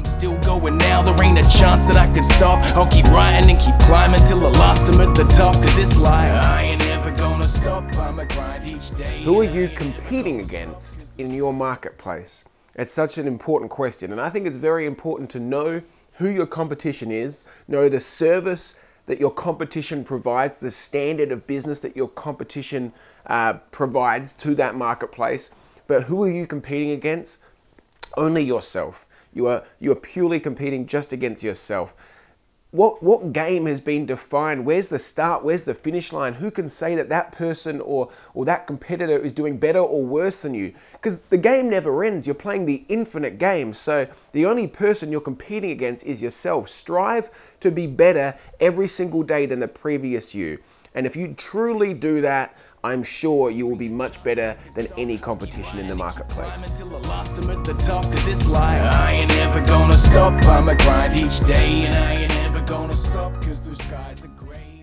I'm still going now, there ain't a chance that I could stop. I'll keep writing and keep climbing till the last I'm at the top. Cause it's like I ain't ever gonna stop. I'ma grind each day. Who are you competing against in your marketplace? It's such an important question, and I think it's very important to know who your competition is, know the service that your competition provides, the standard of business that your competition uh, provides to that marketplace. But who are you competing against? Only yourself. You are you are purely competing just against yourself. What what game has been defined? Where's the start? Where's the finish line? Who can say that that person or or that competitor is doing better or worse than you? Because the game never ends. You're playing the infinite game. So the only person you're competing against is yourself. Strive to be better every single day than the previous you. And if you truly do that, I'm sure you will be much better than any competition in the marketplace. Climbing till the last I'm at the top. Cause it's like I ain't ever gonna stop. I'ma grind each day and I ain't ever gonna stop. Cause the skies are gray.